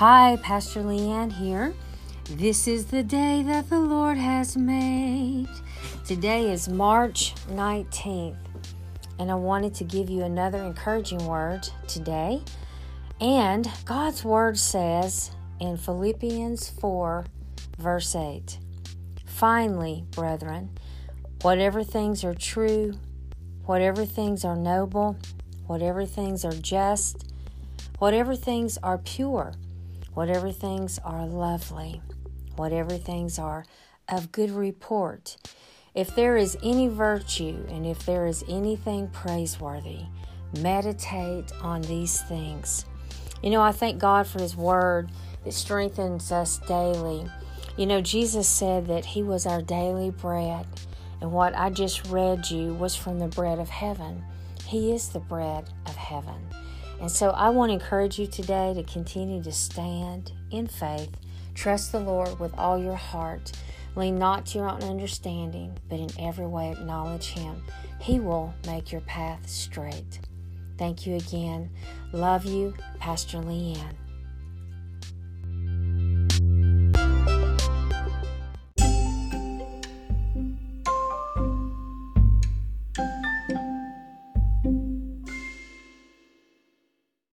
Hi, Pastor Leanne here. This is the day that the Lord has made. Today is March 19th, and I wanted to give you another encouraging word today. And God's word says in Philippians 4, verse 8 Finally, brethren, whatever things are true, whatever things are noble, whatever things are just, whatever things are pure, whatever things are lovely, whatever things are of good report, if there is any virtue and if there is anything praiseworthy, meditate on these things. You know, I thank God for His Word that strengthens us daily. You know, Jesus said that He was our daily bread, and what I just read you was from the bread of heaven. He is the bread of heaven. And so I want to encourage you today to continue to stand in faith, trust the Lord with all your heart, lean not to your own understanding, but in every way acknowledge Him. He will make your path straight. Thank you again. Love you, Pastor Leanne.